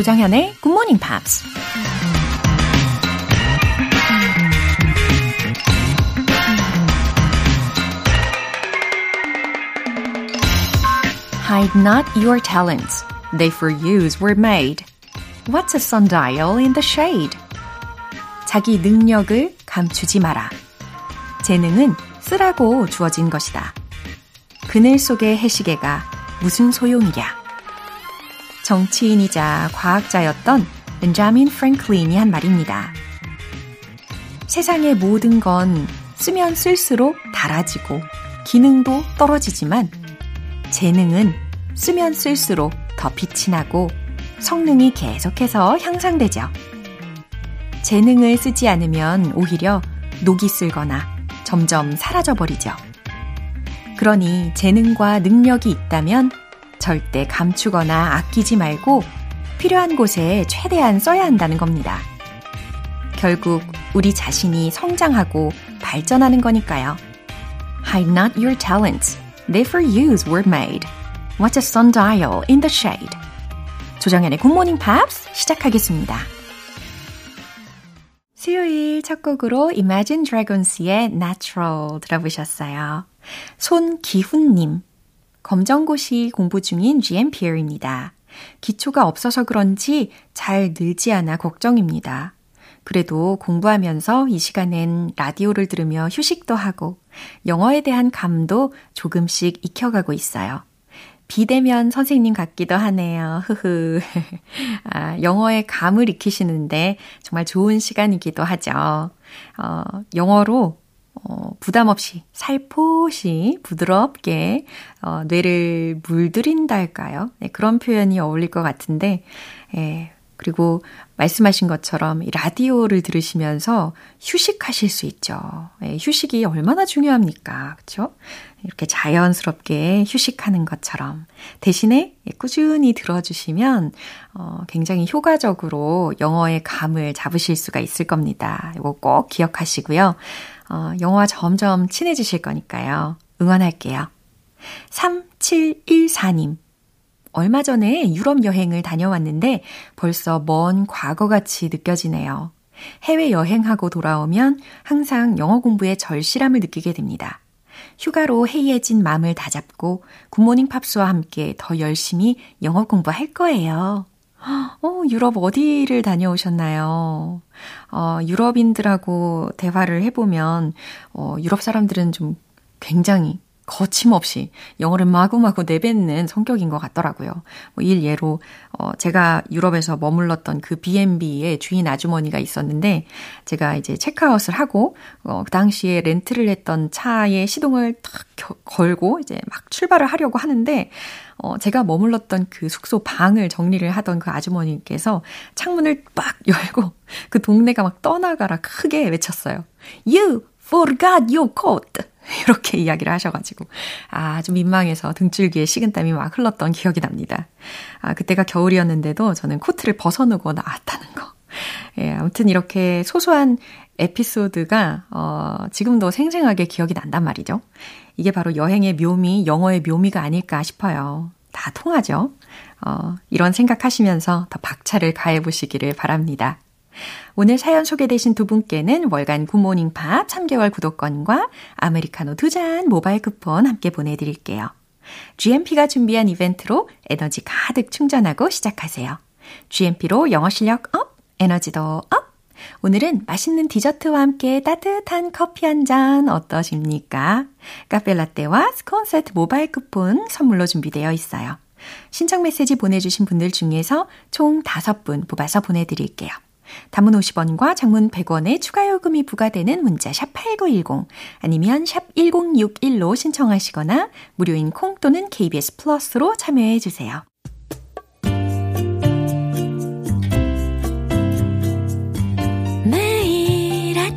조정현의 Good Morning Pops. Hide not your talents. They for use were made. What's a sundial in the shade? 자기 능력을 감추지 마라. 재능은 쓰라고 주어진 것이다. 그늘 속의 해시계가 무슨 소용이랴. 정치인이자 과학자였던 벤자민 프랭클린이 한 말입니다. 세상의 모든 건 쓰면 쓸수록 달아지고 기능도 떨어지지만 재능은 쓰면 쓸수록 더 빛이 나고 성능이 계속해서 향상되죠. 재능을 쓰지 않으면 오히려 녹이 쓸거나 점점 사라져버리죠. 그러니 재능과 능력이 있다면 절대 감추거나 아끼지 말고 필요한 곳에 최대한 써야 한다는 겁니다. 결국 우리 자신이 성장하고 발전하는 거니까요. Hide not your talents. They for use were made. What's a sundial in the shade? 조정현의 굿모닝 팝스 시작하겠습니다. 수요일 첫 곡으로 Imagine Dragons의 Natural 들어보셨어요. 손기훈님. 검정고시 공부 중인 GMPR입니다. 기초가 없어서 그런지 잘 늘지 않아 걱정입니다. 그래도 공부하면서 이 시간엔 라디오를 들으며 휴식도 하고 영어에 대한 감도 조금씩 익혀가고 있어요. 비대면 선생님 같기도 하네요. 흐흐. 아, 영어의 감을 익히시는데 정말 좋은 시간이기도 하죠. 어, 영어로 어, 부담 없이 살포시 부드럽게 어, 뇌를 물들인다 할까요? 네, 그런 표현이 어울릴 것 같은데, 예, 그리고 말씀하신 것처럼 라디오를 들으시면서 휴식하실 수 있죠. 예, 휴식이 얼마나 중요합니까? 그렇죠? 이렇게 자연스럽게 휴식하는 것처럼 대신에 꾸준히 들어주시면 어, 굉장히 효과적으로 영어의 감을 잡으실 수가 있을 겁니다. 이거 꼭 기억하시고요. 어, 영어와 점점 친해지실 거니까요. 응원할게요. 3714님. 얼마 전에 유럽 여행을 다녀왔는데 벌써 먼 과거 같이 느껴지네요. 해외 여행하고 돌아오면 항상 영어 공부에 절실함을 느끼게 됩니다. 휴가로 해이해진 마음을 다잡고 굿모닝 팝스와 함께 더 열심히 영어 공부할 거예요. 어, 유럽 어디를 다녀오셨나요? 어, 유럽인들하고 대화를 해보면, 어, 유럽 사람들은 좀 굉장히 거침없이 영어를 마구마구 내뱉는 성격인 것 같더라고요. 뭐 일 예로 어 제가 유럽에서 머물렀던 그 B&B의 주인 아주머니가 있었는데 제가 이제 체크아웃을 하고 어 그 당시에 렌트를 했던 차에 시동을 탁 걸고 이제 막 출발을 하려고 하는데 어, 제가 머물렀던 그 숙소 방을 정리를 하던 그 아주머니께서 창문을 빡 열고 그 동네가 막 떠나가라 크게 외쳤어요. You forgot your coat. 이렇게 이야기를 하셔가지고, 아, 좀 민망해서 등줄기에 식은땀이 막 흘렀던 기억이 납니다. 아, 그때가 겨울이었는데도 저는 코트를 벗어놓고 나왔다는 거. 예, 아무튼 이렇게 소소한 에피소드가, 어, 지금도 생생하게 기억이 난단 말이죠. 이게 바로 여행의 묘미, 영어의 묘미가 아닐까 싶어요. 다 통하죠? 어, 이런 생각하시면서 더 박차를 가해보시기를 바랍니다. 오늘 사연 소개되신 두 분께는 월간 굿모닝 팝 3개월 구독권과 아메리카노 두 잔 모바일 쿠폰 함께 보내드릴게요. GMP가 준비한 이벤트로 에너지 가득 충전하고 시작하세요. GMP로 영어 실력 up, 에너지도 up! 오늘은 맛있는 디저트와 함께 따뜻한 커피 한 잔 어떠십니까? 카페 라떼와 스콘 세트 모바일 쿠폰 선물로 준비되어 있어요. 신청 메시지 보내주신 분들 중에서 총 5분 뽑아서 보내드릴게요. 단문 50원과 장문 100원의 추가 요금이 부과되는 문자 샵 8910 아니면 샵 1061로 신청하시거나 무료인 콩 또는 KBS 플러스로 참여해 주세요.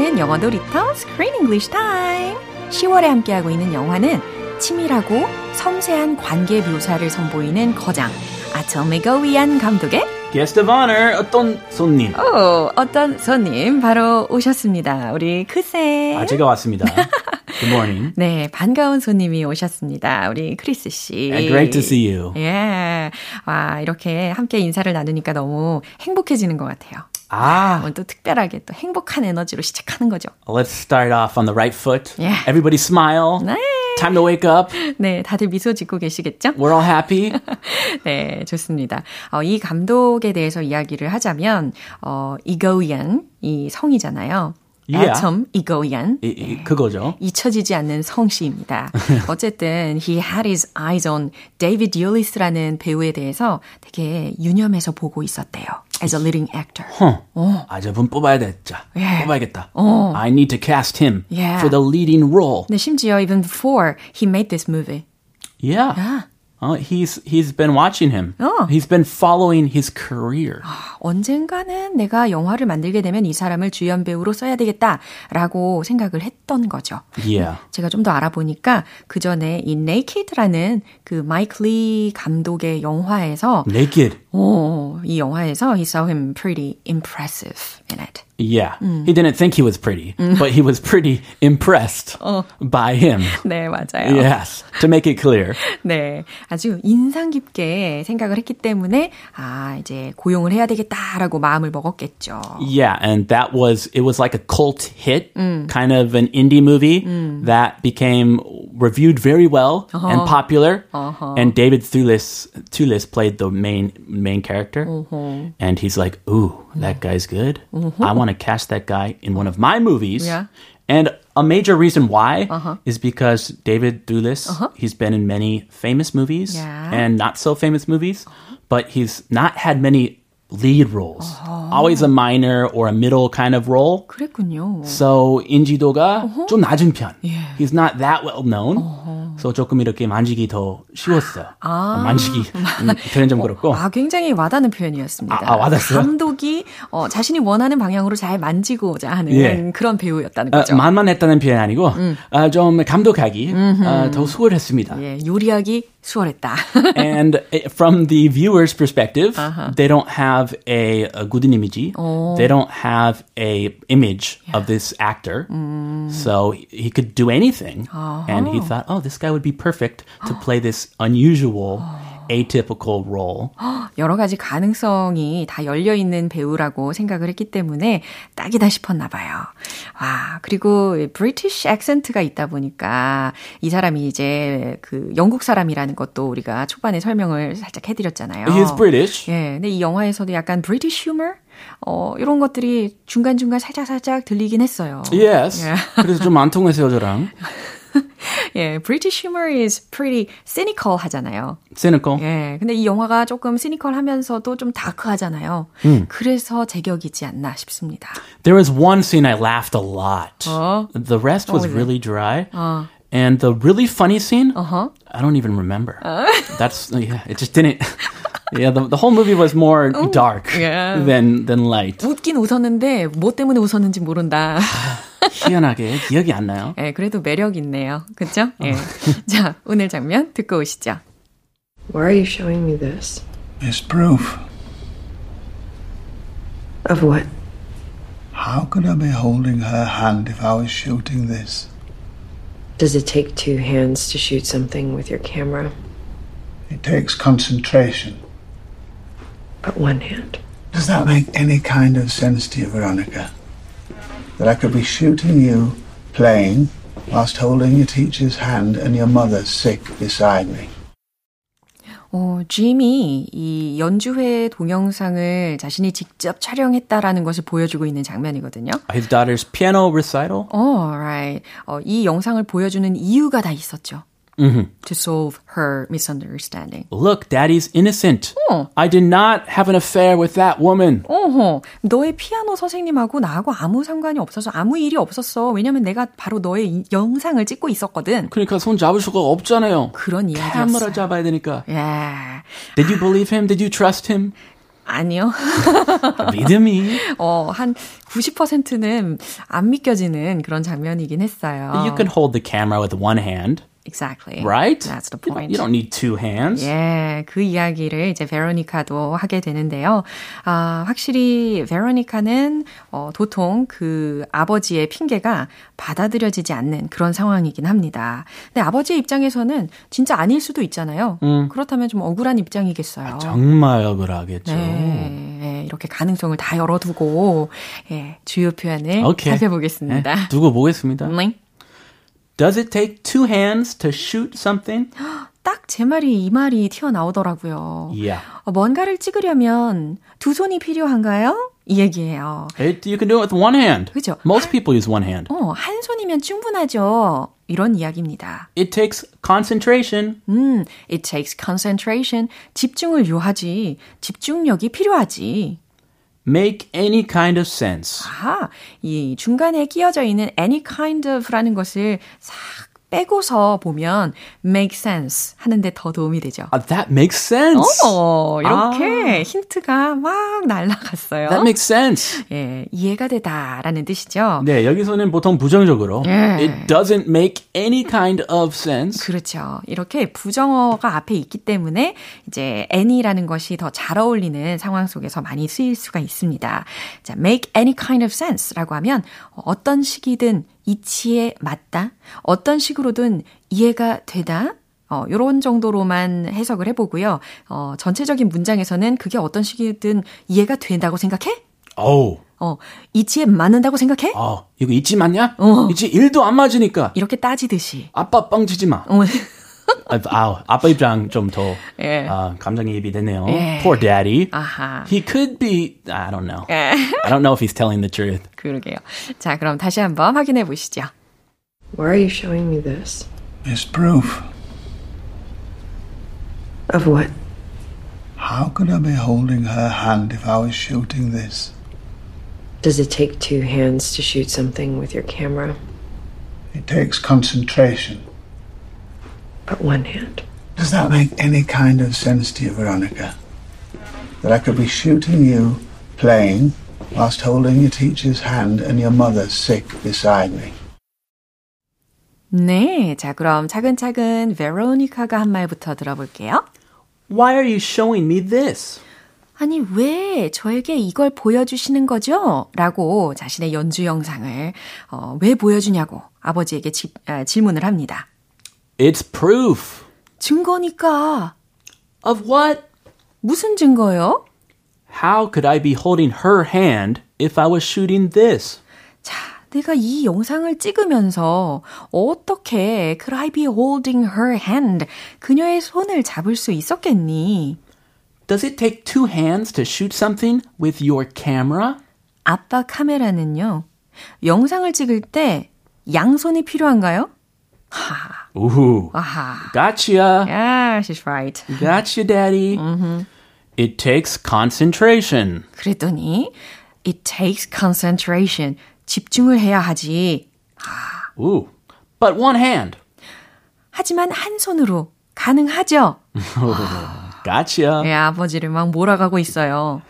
즐거워지는 영어 놀이터 Screen English Time. 10월에 함께하고 있는 영화는 치밀하고 섬세한 관계 묘사를 선보이는 거장 아처 메거 위안 감독의 Guest of honor, 어떤 손님? 오, 어떤 손님 바로 오셨습니다. 우리 크세. 아, 제가 왔습니다. Good morning. 네, 반가운 손님이 오셨습니다. 우리 크리스 씨. And great to see you. 예. 와, 이렇게 함께 인사를 나누니까 너무 행복해지는 것 같아요. 아, 오늘 또 특별하게 또 행복한 에너지로 시작하는 거죠. let's start off on the right foot. Yeah. Everybody smile. 네. Time to wake up. 네, 다들 미소 짓고 계시겠죠? We're all happy. 네, 좋습니다. 어, 이 감독에 대해서 이야기를 하자면, 어, 이거이안, 이 성이잖아요. 애첨 이거이안. 이, 이, 그거죠. 잊혀지지 않는 성씨입니다. 어쨌든 he had his eyes on David Eulis라는 배우에 대해서 되게 유념해서 보고 있었대요. As a leading actor. huh. 아, 저분 뽑아야 됐자. 예. 뽑아야겠다. 어. I need to cast him Yeah. for the leading role. 근데 심지어 even before he made this movie. Yeah. Yeah. Uh, he's he's been watching him. Oh. He's been following his career. 언젠가는 내가 영화를 만들게 되면 이 사람을 주연 배우로 써야 되겠다라고 생각을 했던 거죠. Yeah. 제가 좀 더 알아보니까 그 전에 이 Naked라는 그 마이클 리 감독의 영화에서 Naked. 오, 이 영화에서 he saw him pretty impressive in it. Yeah. He didn't think he was pretty, but he was pretty impressed by him. 네, 맞아요. Yes. To make it clear. 네, 아주 인상 깊게 생각을 했기 때문에 아 이제 고용을 해야 되겠다라고 마음을 먹었겠죠. Yeah, and that was it was like a cult hit, kind of an indie movie that became reviewed very well and popular. And David Thewlis Thewlis played the main main character, and he's like, "Ooh, that guy's good. I want to cast that guy in one of my movies." Yeah. And a major reason why is because David Thewlis, he's been in many famous movies Yeah. and not so famous movies, but he's not had many lead roles. Always a minor or a middle kind of role. 그랬군요. So 인지도가 좀 낮은 편. He's not that well known. So 조금 이렇게 만지기 더 쉬웠어요. 만지기 표현 좀 그렇고. 아, 굉장히 와닿는 표현이었습니다. 아, 아, 와닿았어요? 감독이 어, 자신이 원하는 방향으로 잘 만지고자 하는 예. 그런 배우였다는 어, 거죠. 만만했다는 표현 아니고 어, 좀 감독하기 어, 더 수월했습니다. 예, 요리하기 수월했다. and uh, from the viewer's perspective, they don't have a, a good image. They don't have a image of this actor. So he- he could do anything. And he thought, oh, this guy would be perfect to play this unusual, atypical role. 여러 가지 가능성이 다 열려 있는 배우라고 생각을 했기 때문에 딱이다 싶었나 봐요. 와, 그리고 브리티시 액센트가 있다 보니까 이 사람이 이제 그 영국 사람이라는 것도 우리가 초반에 설명을 살짝 해 드렸잖아요. He's British. 예, 근데 이 영화에서도 약간 브리티시 휴머? 어, 이런 것들이 중간중간 살짝살짝 들리긴 했어요. Yes. 예. 그래서 좀 안 통했어요, 저랑. 예, British humor is pretty cynical 하잖아요. Cynical. 예, 근데 이 영화가 조금 시니컬 하면서도 좀 다크하잖아요. 그래서 제격이지 않나 싶습니다. There was one scene I laughed a lot. 어? The rest was really dry. And the really funny scene, Uh-huh. I don't even remember. That's yeah, it just didn't. Yeah, the, the whole movie was more dark yeah. than than light. 웃긴 웃었는데 뭐 때문에 웃었는지 모른다. 희한하게 기억이 안 나요. 예, 그래도 매력 있네요. 그렇죠? 예. 자, 오늘 장면 듣고 오시죠. Why are you showing me this? It's proof. Of what? How could I be holding her hand if I was shooting this? Does it take two hands to shoot something with your camera? It takes concentration. But one hand. Does that make any kind of sense to you, Veronica? That I could be shooting you, playing, whilst holding your teacher's hand and your mother sick beside me? 어, 짐이 이 연주회 동영상을 자신이 직접 촬영했다라는 것을 보여주고 있는 장면이거든요. His daughter's piano recital. 어, right. 어, 이 영상을 보여주는 이유가 다 있었죠. To solve her misunderstanding. Look, daddy's innocent. 어. I did not have an affair with that woman. 어허, 너의 피아노 선생님하고 나하고 아무 상관이 없어서 아무 일이 없었어. 왜냐면 내가 바로 너의 이- 영상을 찍고 있었거든. 그러니까 손 잡을 수가 없잖아요. 그런 카메라 이야기였어요. 잡아야 되니까. 예. Did you believe him? Did you trust him? 아니요. 믿음이. 어, 한 90%는 안 믿겨지는 그런 장면이긴 했어요. You can hold the camera with one hand, Exactly. right? That's the point. You don't need two hands. 예, 그 이야기를 이제 베로니카도 하게 되는데요. 아, 확실히 베로니카는 어, 도통 그 아버지의 핑계가 받아들여지지 않는 그런 상황이긴 합니다. 근데 아버지의 입장에서는 진짜 아닐 수도 있잖아요. 그렇다면 좀 억울한 입장이겠어요. 정말 억울하겠죠. 네, 예, 이렇게 가능성을 다 열어두고 예, 주요 표현을 오케이. 살펴보겠습니다. 네, 두고 보겠습니다. 네. Does it take two hands to shoot something? 딱 제 말이 이 말이 튀어나오더라고요. Yeah. 어, 뭔가를 찍으려면 두 손이 필요한가요? 이 얘기예요. It, you can do it with one hand. 그죠? Most people use one hand. 어, 한 손이면 충분하죠. 이런 이야기입니다. It takes concentration. 음, it takes concentration. 집중을 요하지. 집중력이 필요하지. Make any kind of sense. 아하, 이 중간에 끼어져 있는 any kind of라는 것을 싹 빼고서 보면 make sense 하는데 더 도움이 되죠. Uh, that makes sense. 어, 이렇게 힌트가 막 날라갔어요. That makes sense. 예, 이해가 되다라는 뜻이죠. 네, 여기서는 보통 부정적으로 예. It doesn't make any kind of sense. 그렇죠. 이렇게 부정어가 앞에 있기 때문에 이제 any라는 것이 더 잘 어울리는 상황 속에서 많이 쓰일 수가 있습니다. 자, make any kind of sense라고 하면 어떤 식이든 이치에 맞다, 어떤 식으로든 이해가 되다, 어, 요런 정도로만 해석을 해보고요. 어, 전체적인 문장에서는 그게 어떤 식이든 이해가 된다고 생각해? 어우, 어, 이치에 맞는다고 생각해? 어, 이거 있지 맞냐? 어. 있지 일도 안 맞으니까 이렇게 따지듯이. 아빠 뻥치지 마. 어, 아, 아우, 아빠 입장 좀더 예. 아, 감정이입이 됐네요. 예. Poor daddy. 아하. He could be, I don't know. 예. I don't know if he's telling the truth. 그러게요. 자, 그럼 다시 한번 확인해 보시죠. Why are you showing me this? It's proof. Of what? How could I be holding her hand if I was shooting this? Does it take two hands to shoot something with your camera? It takes concentration. But one hand. Does that make any kind of sense to you, Veronica? That I could be shooting you, playing, whilst holding your teacher's hand and your mother sick beside me? 네, 자 그럼 차근차근 베로니카가 한 말부터 들어볼게요. Why are you showing me this? 아니 왜 저에게 이걸 보여주시는 거죠? 라고 자신의 연주 영상을 어, 왜 보여주냐고 아버지에게 지, 아, 질문을 합니다. It's proof. 증거니까 Of what? 무슨 증거요? How could I be holding her hand if I was shooting this? 자, 내가 이 영상을 찍으면서 어떻게 could I be holding her hand? 그녀의 손을 잡을 수 있었겠니? Does it take two hands to shoot something with your camera? 아빠 카메라는요, 영상을 찍을 때 양손이 필요한가요? 하, Ooh. 아하. Gotcha. Yeah, she's right. Gotcha, daddy. It takes concentration. 그랬더니, it takes concentration. 집중을 해야 하지. Ooh. But one hand. 하지만 한 손으로 가능하죠? Gotcha. 예, 아버지를 막 몰아가고 있어요.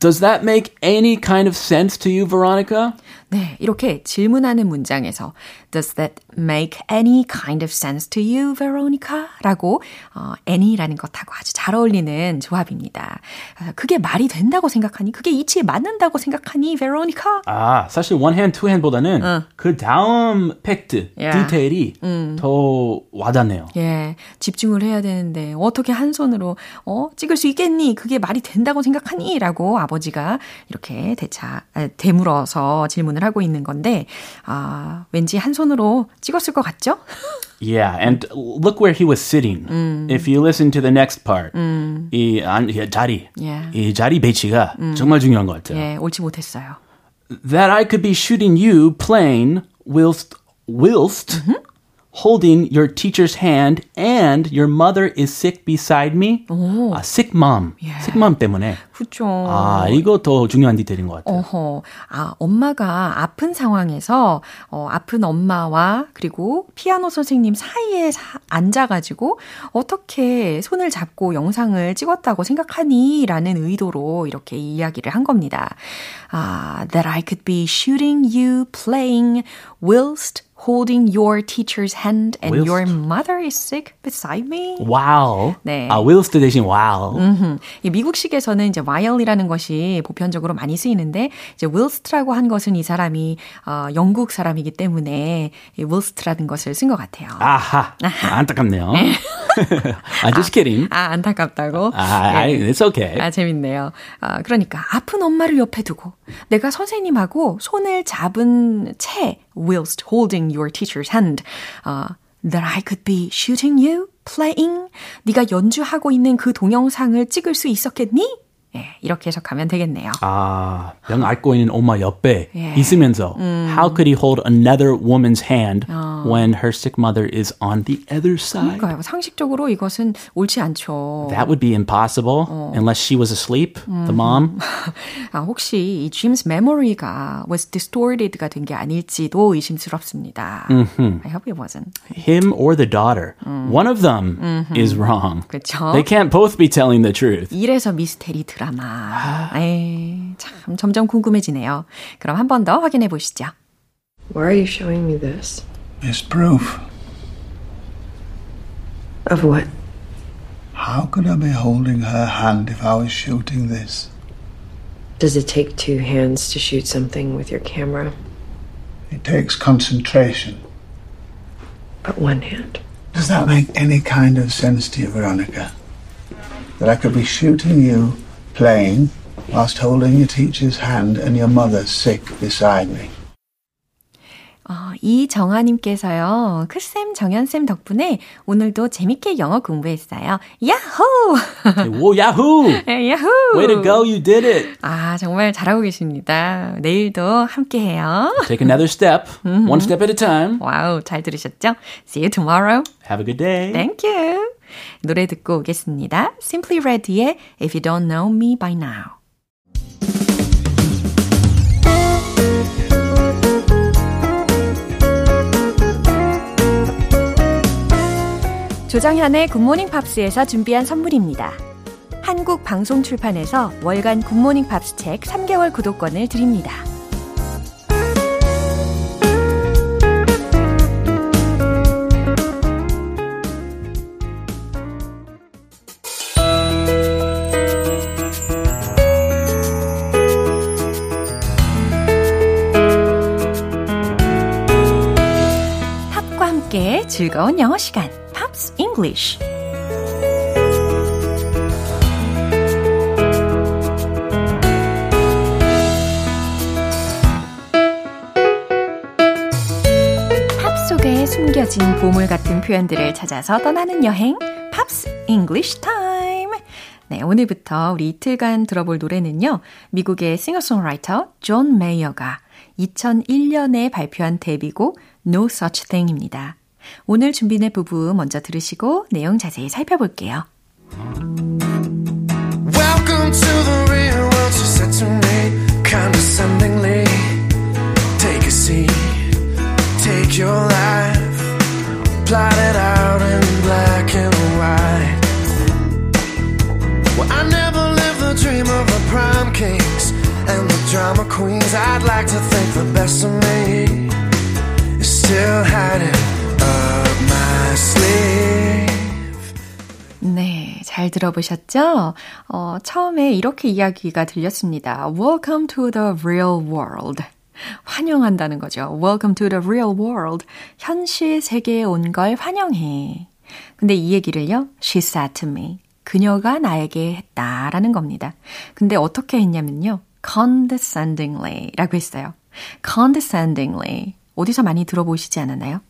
Does that make any kind of sense to you, Veronica? 네, 이렇게 질문하는 문장에서 Does that make any kind of sense to you, Veronica? 라고 어, any라는 것하고 아주 잘 어울리는 조합입니다. 아, 그게 말이 된다고 생각하니? 그게 이치에 맞는다고 생각하니, Veronica? 아, 사실 one hand, two hand보다는 어. 그 다음 팩트, Yeah. 디테일이 더 와닿네요. 예, 집중을 해야 되는데 어떻게 한 손으로 어, 찍을 수 있겠니? 그게 말이 된다고 생각하니? 라고 아버지가 이렇게 대차 아, 되물어서 질문을 하고 있는 건데 아, 왠지 한 손으로 찍었을 것 같죠? Yeah, and look where he was sitting. If you listen to the next part, 이, 안, 이 자리, Yeah. 이 자리 배치가 정말 중요한 것 같아요. 예, 옳지 못했어요. That I could be shooting you playing whilst whilst holding your teacher's hand and your mother is sick beside me. 아, sick mom. sick mom 때문에. 그죠. 아, 이거 더 중요한 디테일인 것 같아요. 어허. 아, 엄마가 아픈 상황에서, 어, 아픈 엄마와 그리고 피아노 선생님 사이에 사, 앉아가지고 어떻게 손을 잡고 영상을 찍었다고 생각하니? 라는 의도로 이렇게 이야기를 한 겁니다. 아, that I could be shooting you playing whilst holding your teacher's hand and Whilst. your mother is sick beside me. wow. 네. 아, whilst 대신 wow. 음흠. 이 미국식에서는 이제 while이라는 것이 보편적으로 많이 쓰이는데 이제 whilst라고 한 것은 이 사람이 어, 영국 사람이기 때문에 이 whilst라는 것을 쓴 것 같아요. 아하. 안타깝네요. 아, just kidding. 아, 안타깝다고? 아, I, it's okay. 아, 재밌네요. 아, 그러니까 아픈 엄마를 옆에 두고 내가 선생님하고 손을 잡은 채 whilst holding your teacher's hand 어, that I could be shooting you, playing 네가 연주하고 있는 그 동영상을 찍을 수 있었겠니? 예, 이렇게 해석하면 되겠네요. 아, 명 앓고 있는 엄마 옆에 예. 있으면서 how could he hold another woman's hand when her sick mother is on the other side? 그러니까요. 상식적으로 이것은 옳지 않죠. That would be impossible unless she was asleep, the mom. 아, 혹시 이 Jim's memory가 was distorted가 된 게 아닐지도 의심스럽습니다. I hope it wasn't. Him or the daughter. One of them is wrong. 그렇죠. They can't both be telling the truth. 이래서 미스테리 드라마. 에이, 참 점점 궁금해지네요. 그럼 한 번 더 확인해 보시죠. Why are you showing me this? It's proof. Of what? How could I be holding her hand if I was shooting this? Does it take two hands to shoot something with your camera? It takes concentration. But one hand. Does that make any kind of sense to you, Veronica? That I could be shooting you, playing, whilst holding your teacher's hand and your mother sick beside me? 어, 이정아님께서요, 크쌤, 정연쌤 덕분에 오늘도 재밌게 영어 공부했어요. 야호! Yahoo! 예, 야호! Way to go, you did it. 아, 정말 잘하고 계십니다. 내일도 함께 해요. Take another step, one step at a time. 와우, 잘 들으셨죠? See you tomorrow. Have a good day. Thank you. 노래 듣고 오겠습니다. Simply Red의 If You Don't Know Me By Now. 조정현의 굿모닝 팝스에서 준비한 선물입니다. 한국 방송 출판에서 월간 굿모닝 팝스 책 3개월 구독권을 드립니다. 즐거운 영어 시간. 팝 속에 숨겨진 보물 같은 표현들을 찾아서 떠나는 여행, Pops English Time. 네, 오늘부터 우리 이틀간 들어볼 노래는요. 미국의 싱어송라이터 존 메이어가 2001년에 발표한 데뷔곡 No Such Thing입니다. 오늘 준비된 부분 먼저 들으시고 내용 자세히 살펴볼게요. Welcome to the real world, she said to me condescendingly. Take a seat, take your life, plot it out in black and white. Well, I never lived the dream of the prom kings and the drama queens. I'd like to think the best of me is still hiding. 네, 잘 들어보셨죠? 어, 처음에 이렇게 이야기가 들렸습니다. Welcome to the real world. 환영한다는 거죠. Welcome to the real world. 현실 세계에 온 걸 환영해. 근데 이 얘기를요, she said to me. 그녀가 나에게 했다라는 겁니다. 근데 어떻게 했냐면요, condescendingly 라고 했어요. condescendingly. 어디서 많이 들어보시지 않았나요?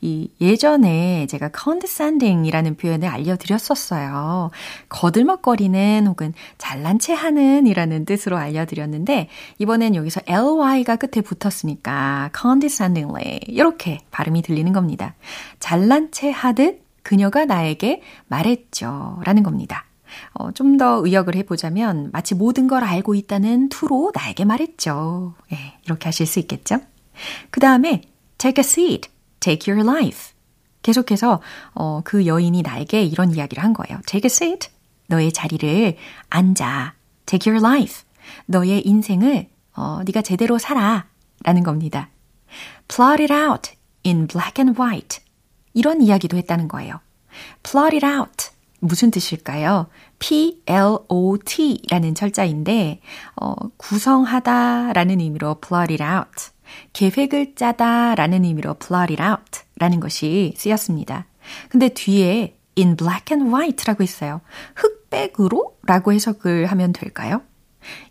이 예전에 제가 condescending이라는 표현을 알려드렸었어요. 거들먹거리는 혹은 잘난 체 하는 이라는 뜻으로 알려드렸는데 이번엔 여기서 ly가 끝에 붙었으니까 condescendingly 이렇게 발음이 들리는 겁니다. 잘난 체 하듯 그녀가 나에게 말했죠 라는 겁니다. 어, 좀 더 의역을 해보자면 마치 모든 걸 알고 있다는 투로 나에게 말했죠. 예, 이렇게 하실 수 있겠죠? 그 다음에 take a seat. Take your life. 계속해서 어, 그 여인이 나에게 이런 이야기를 한 거예요. take a seat. 너의 자리를 앉아. take your life. 너의 인생을 어, 네가 제대로 살아. 라는 겁니다. plot it out in black and white. 이런 이야기도 했다는 거예요. plot it out. 무슨 뜻일까요? P-L-O-T 라는 철자인데, 어, 구성하다 라는 의미로 plot it out. 계획을 짜다 라는 의미로 plot it out 라는 것이 쓰였습니다. 근데 뒤에 in black and white라고 있어요. 흑백으로? 라고 해석을 하면 될까요?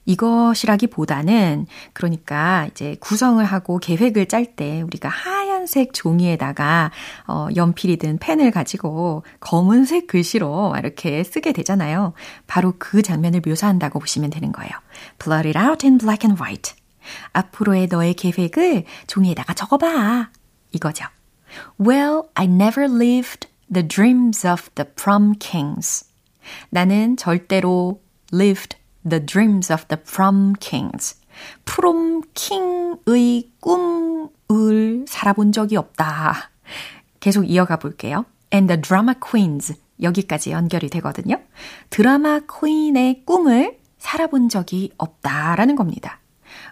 이것이라기 보다는 그러니까 이제 구성을 하고 계획을 짤 때 우리가 하얀색 종이에다가 어 연필이든 펜을 가지고 검은색 글씨로 이렇게 쓰게 되잖아요. 바로 그 장면을 묘사한다고 보시면 되는 거예요. Blot it out in black and white. 앞으로의 너의 계획을 종이에다가 적어봐. 이거죠. Well, I never lived the dreams of the prom kings. 나는 절대로 lived the dreams of the prom kings. 프롬 킹의 꿈을 살아본 적이 없다. 계속 이어가 볼게요. And the drama queens. 여기까지 연결이 되거든요. 드라마 퀸의 꿈을 살아본 적이 없다라는 겁니다.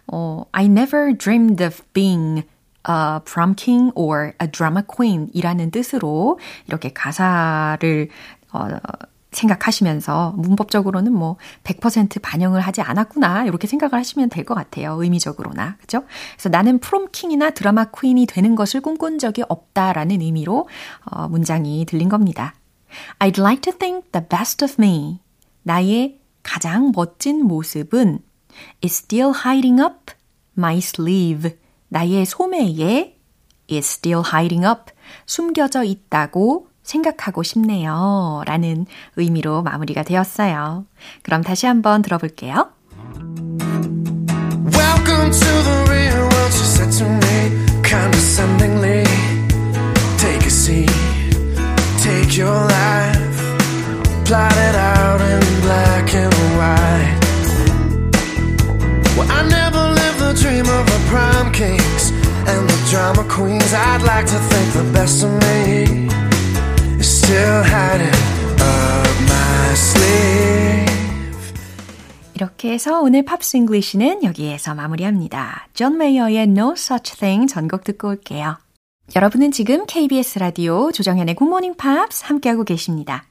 어, I never dreamed of being a prom king or a drama queen 이라는 뜻으로 이렇게 가사를 어, 생각하시면서 문법적으로는 뭐 100% 반영을 하지 않았구나 이렇게 생각을 하시면 될 것 같아요. 의미적으로나 그죠? 그래서 나는 프롬킹이나 드라마 퀸이 되는 것을 꿈꾼 적이 없다라는 의미로 어, 문장이 들린 겁니다. I'd like to think the best of me. 나의 가장 멋진 모습은 is still hiding up my sleeve. 나의 소매에 is still hiding up. 숨겨져 있다고 생각하고 싶네요. 라는 의미로 마무리가 되었어요. 그럼 다시 한번 들어볼게요. Welcome to the queens. I'd like to think the best of me is still hiding up my sleeve. 이렇게 해서 오늘 Pops English는 여기에서 마무리합니다. 존 메이어의 No Such Thing 전곡 듣고 올게요. 여러분은 지금 KBS 라디오 조정현의 굿모닝 팝스 함께하고 계십니다.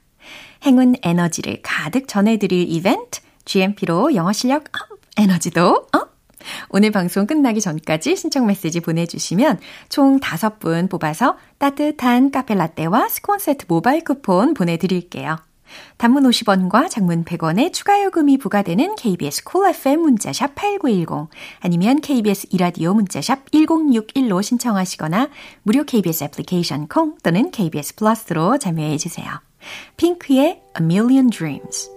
행운 에너지를 가득 전해드릴 이벤트 GMP로 영어 실력 up, 에너지도 up! 오늘 방송 끝나기 전까지 신청 메시지 보내주시면 총 5분 뽑아서 따뜻한 카페 라떼와 스콘 세트 모바일 쿠폰 보내드릴게요. 단문 50원과 장문 100원의 추가 요금이 부과되는 KBS 콜 cool FM 문자샵 8910 아니면 KBS 이라디오 문자샵 1061로 신청하시거나 무료 KBS 애플리케이션 콩 또는 KBS 플러스로 참여해 주세요. 핑크의 A Million Dreams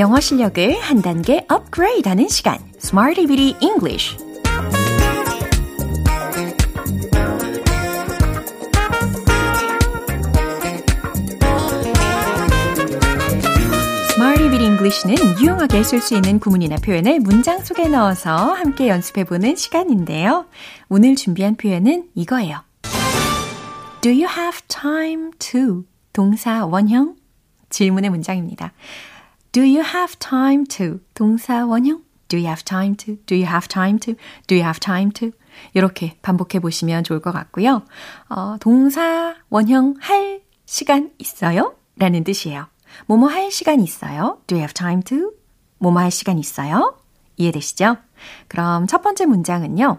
영어 실력을 한 단계 업그레이드하는 시간 Smarty Bitty English English는 유용하게 쓸 수 있는 구문이나 표현을 문장 속에 넣어서 함께 연습해보는 시간인데요. 오늘 준비한 표현은 이거예요. Do you have time to? 동사 원형 질문의 문장입니다. Do you have time to? 동사 원형 Do you have time to? Do you have time to? Do you have time to? 이렇게 반복해 보시면 좋을 것 같고요. 어, 동사 원형 할 시간 있어요? 라는 뜻이에요. 뭐뭐 할 시간 있어요? Do you have time to? 뭐뭐 할 시간 있어요? 이해되시죠? 그럼 첫 번째 문장은요.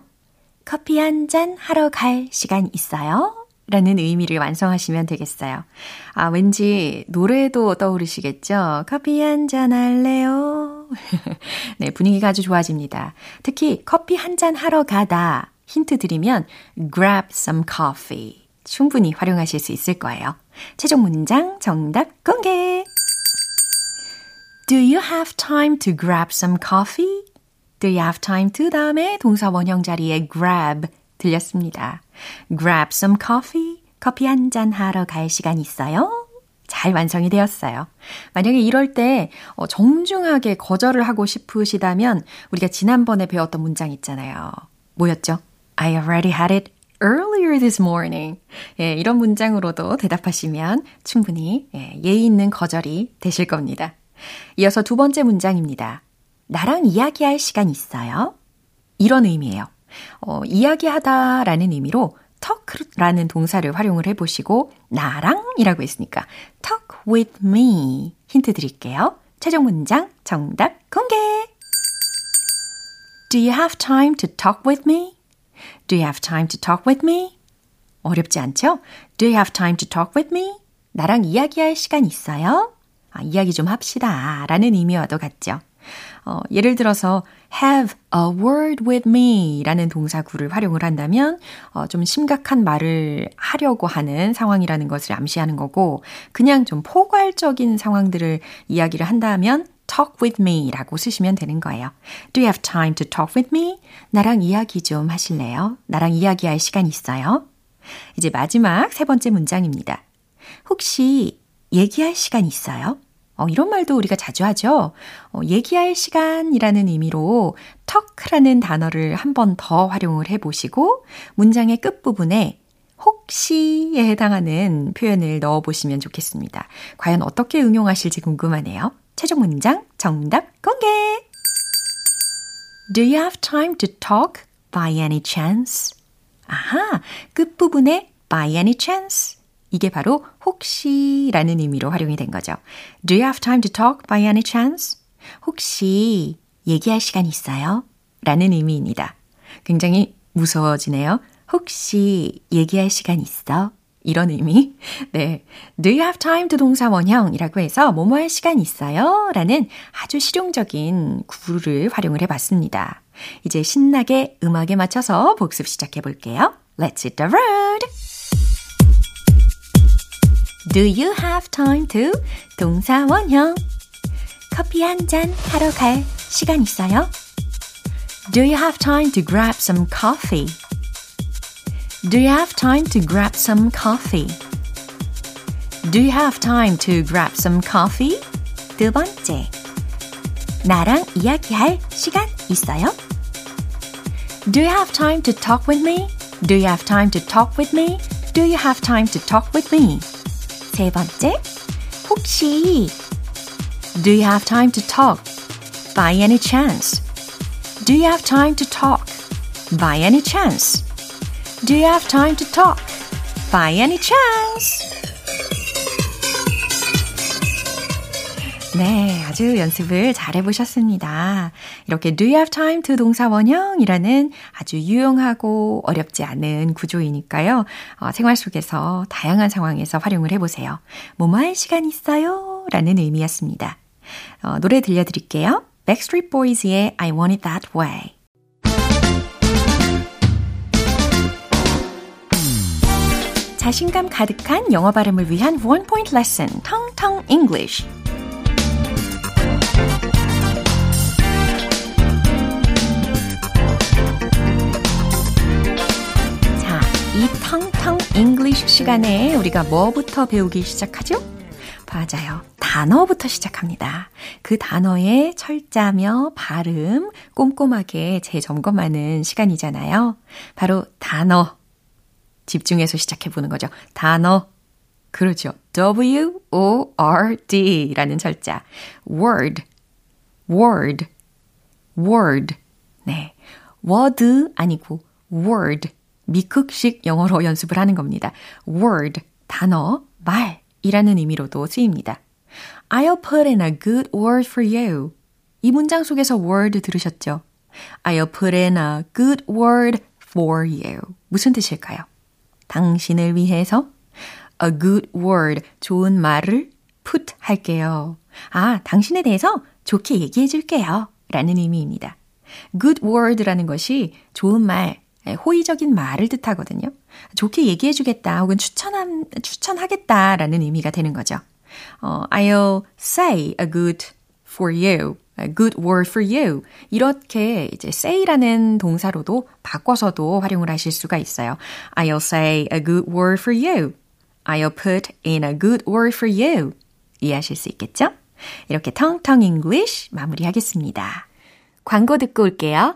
커피 한 잔 하러 갈 시간 있어요? 라는 의미를 완성하시면 되겠어요. 아, 왠지 노래도 떠오르시겠죠? 커피 한 잔 할래요? 네, 분위기가 아주 좋아집니다. 특히 커피 한 잔 하러 가다 힌트 드리면 grab some coffee. 충분히 활용하실 수 있을 거예요. 최종 문장 정답 공개! Do you have time to grab some coffee? Do you have time to 다음에 동사 원형 자리에 grab 들렸습니다. Grab some coffee. 커피 한 잔 하러 갈 시간 있어요? 잘 완성이 되었어요. 만약에 이럴 때 정중하게 거절을 하고 싶으시다면 우리가 지난번에 배웠던 문장 있잖아요. 뭐였죠? I already had it earlier this morning. 예, 이런 문장으로도 대답하시면 충분히 예, 예의 있는 거절이 되실 겁니다. 이어서 두 번째 문장입니다. 나랑 이야기할 시간 있어요? 이런 의미예요. 어, 이야기하다 라는 의미로 talk라는 동사를 활용을 해보시고 나랑이라고 했으니까 talk with me 힌트 드릴게요. 최종 문장 정답 공개! Do you have time to talk with me? Do you have time to talk with me? 어렵지 않죠? Do you have time to talk with me? 나랑 이야기할 시간 있어요? 아, 이야기 좀 합시다. 라는 의미와도 같죠. 어, 예를 들어서 have a word with me 라는 동사구를 활용을 한다면 어, 좀 심각한 말을 하려고 하는 상황이라는 것을 암시하는 거고 그냥 좀 포괄적인 상황들을 이야기를 한다면 talk with me 라고 쓰시면 되는 거예요. Do you have time to talk with me? 나랑 이야기 좀 하실래요? 나랑 이야기할 시간 있어요? 이제 마지막 세 번째 문장입니다. 혹시 얘기할 시간 있어요? 어, 이런 말도 우리가 자주 하죠. 어, 얘기할 시간이라는 의미로 talk라는 단어를 한 번 더 활용을 해보시고 문장의 끝부분에 혹시에 해당하는 표현을 넣어보시면 좋겠습니다. 과연 어떻게 응용하실지 궁금하네요. 최종 문장 정답 공개! Do you have time to talk by any chance? 아하, 끝부분에 by any chance. 이게 바로 혹시라는 의미로 활용이 된 거죠. Do you have time to talk by any chance? 혹시 얘기할 시간 있어요? 라는 의미입니다. 굉장히 무서워지네요. 혹시 얘기할 시간 있어? 이런 의미. 네. Do you have time to 동사 원형이라고 해서 뭐뭐 할 시간 있어요? 라는 아주 실용적인 구를 활용을 해 봤습니다. 이제 신나게 음악에 맞춰서 복습 시작해 볼게요. Let's hit the road! Do you have time to 동사 원형 커피 한 잔 하러 갈 시간 있어요? Do you have time to grab some coffee? Do you have time to grab some coffee? Do you have time to grab some coffee? 두 번째. 나랑 이야기할 시간 있어요? Do you have time to talk with me? Do you have time to talk with me? Do you have time to talk with me? 세 번째. 혹시 Do you have time to talk? By any chance? Do you have time to talk? By any chance? Do you have time to talk? By any chance? 네, 아주 연습을 잘 해보셨습니다. 이렇게 Do you have time to 동사 원형이라는 아주 유용하고 어렵지 않은 구조이니까요. 어, 생활 속에서 다양한 상황에서 활용을 해보세요. 뭐뭐 할 시간 있어요? 라는 의미였습니다. 어, 노래 들려드릴게요. Backstreet Boys의 I Want It That Way. 자신감 가득한 영어 발음을 위한 원 포인트 레슨, 텅텅 English. 이 텅텅 English 시간에 우리가 뭐부터 배우기 시작하죠? 맞아요. 단어부터 시작합니다. 그 단어의 철자며 발음 꼼꼼하게 재점검하는 시간이잖아요. 바로 단어. 집중해서 시작해 보는 거죠. 단어. 그렇죠. W-O-R-D 라는 철자. word, word, word. 네. word 아니고 word. 미국식 영어로 연습을 하는 겁니다. word, 단어, 말. 이라는 의미로도 쓰입니다. I'll put in a good word for you. 이 문장 속에서 word 들으셨죠? I'll put in a good word for you. 무슨 뜻일까요? 당신을 위해서 a good word, 좋은 말을 put 할게요. 아, 당신에 대해서 좋게 얘기해 줄게요. 라는 의미입니다. good word라는 것이 좋은 말, 호의적인 말을 뜻하거든요. 좋게 얘기해 주겠다 혹은 추천한, 추천하겠다라는 의미가 되는 거죠. 어, I'll say a good for you. A good word for you. 이렇게 이제 say라는 동사로도 바꿔서도 활용을 하실 수가 있어요. I'll say a good word for you. I'll put in a good word for you. 이해하실 수 있겠죠? 이렇게 텅텅 English 마무리하겠습니다. 광고 듣고 올게요.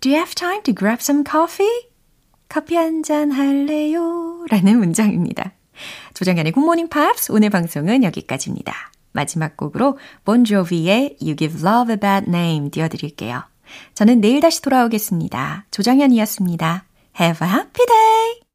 Do you have time to grab some coffee? 커피 한 잔 할래요? 라는 문장입니다. 조정연의 굿모닝 팝스 오늘 방송은 여기까지입니다. 마지막 곡으로 본조비의 You Give Love a Bad Name 띄워드릴게요. 저는 내일 다시 돌아오겠습니다. 조정연이었습니다. Have a happy day!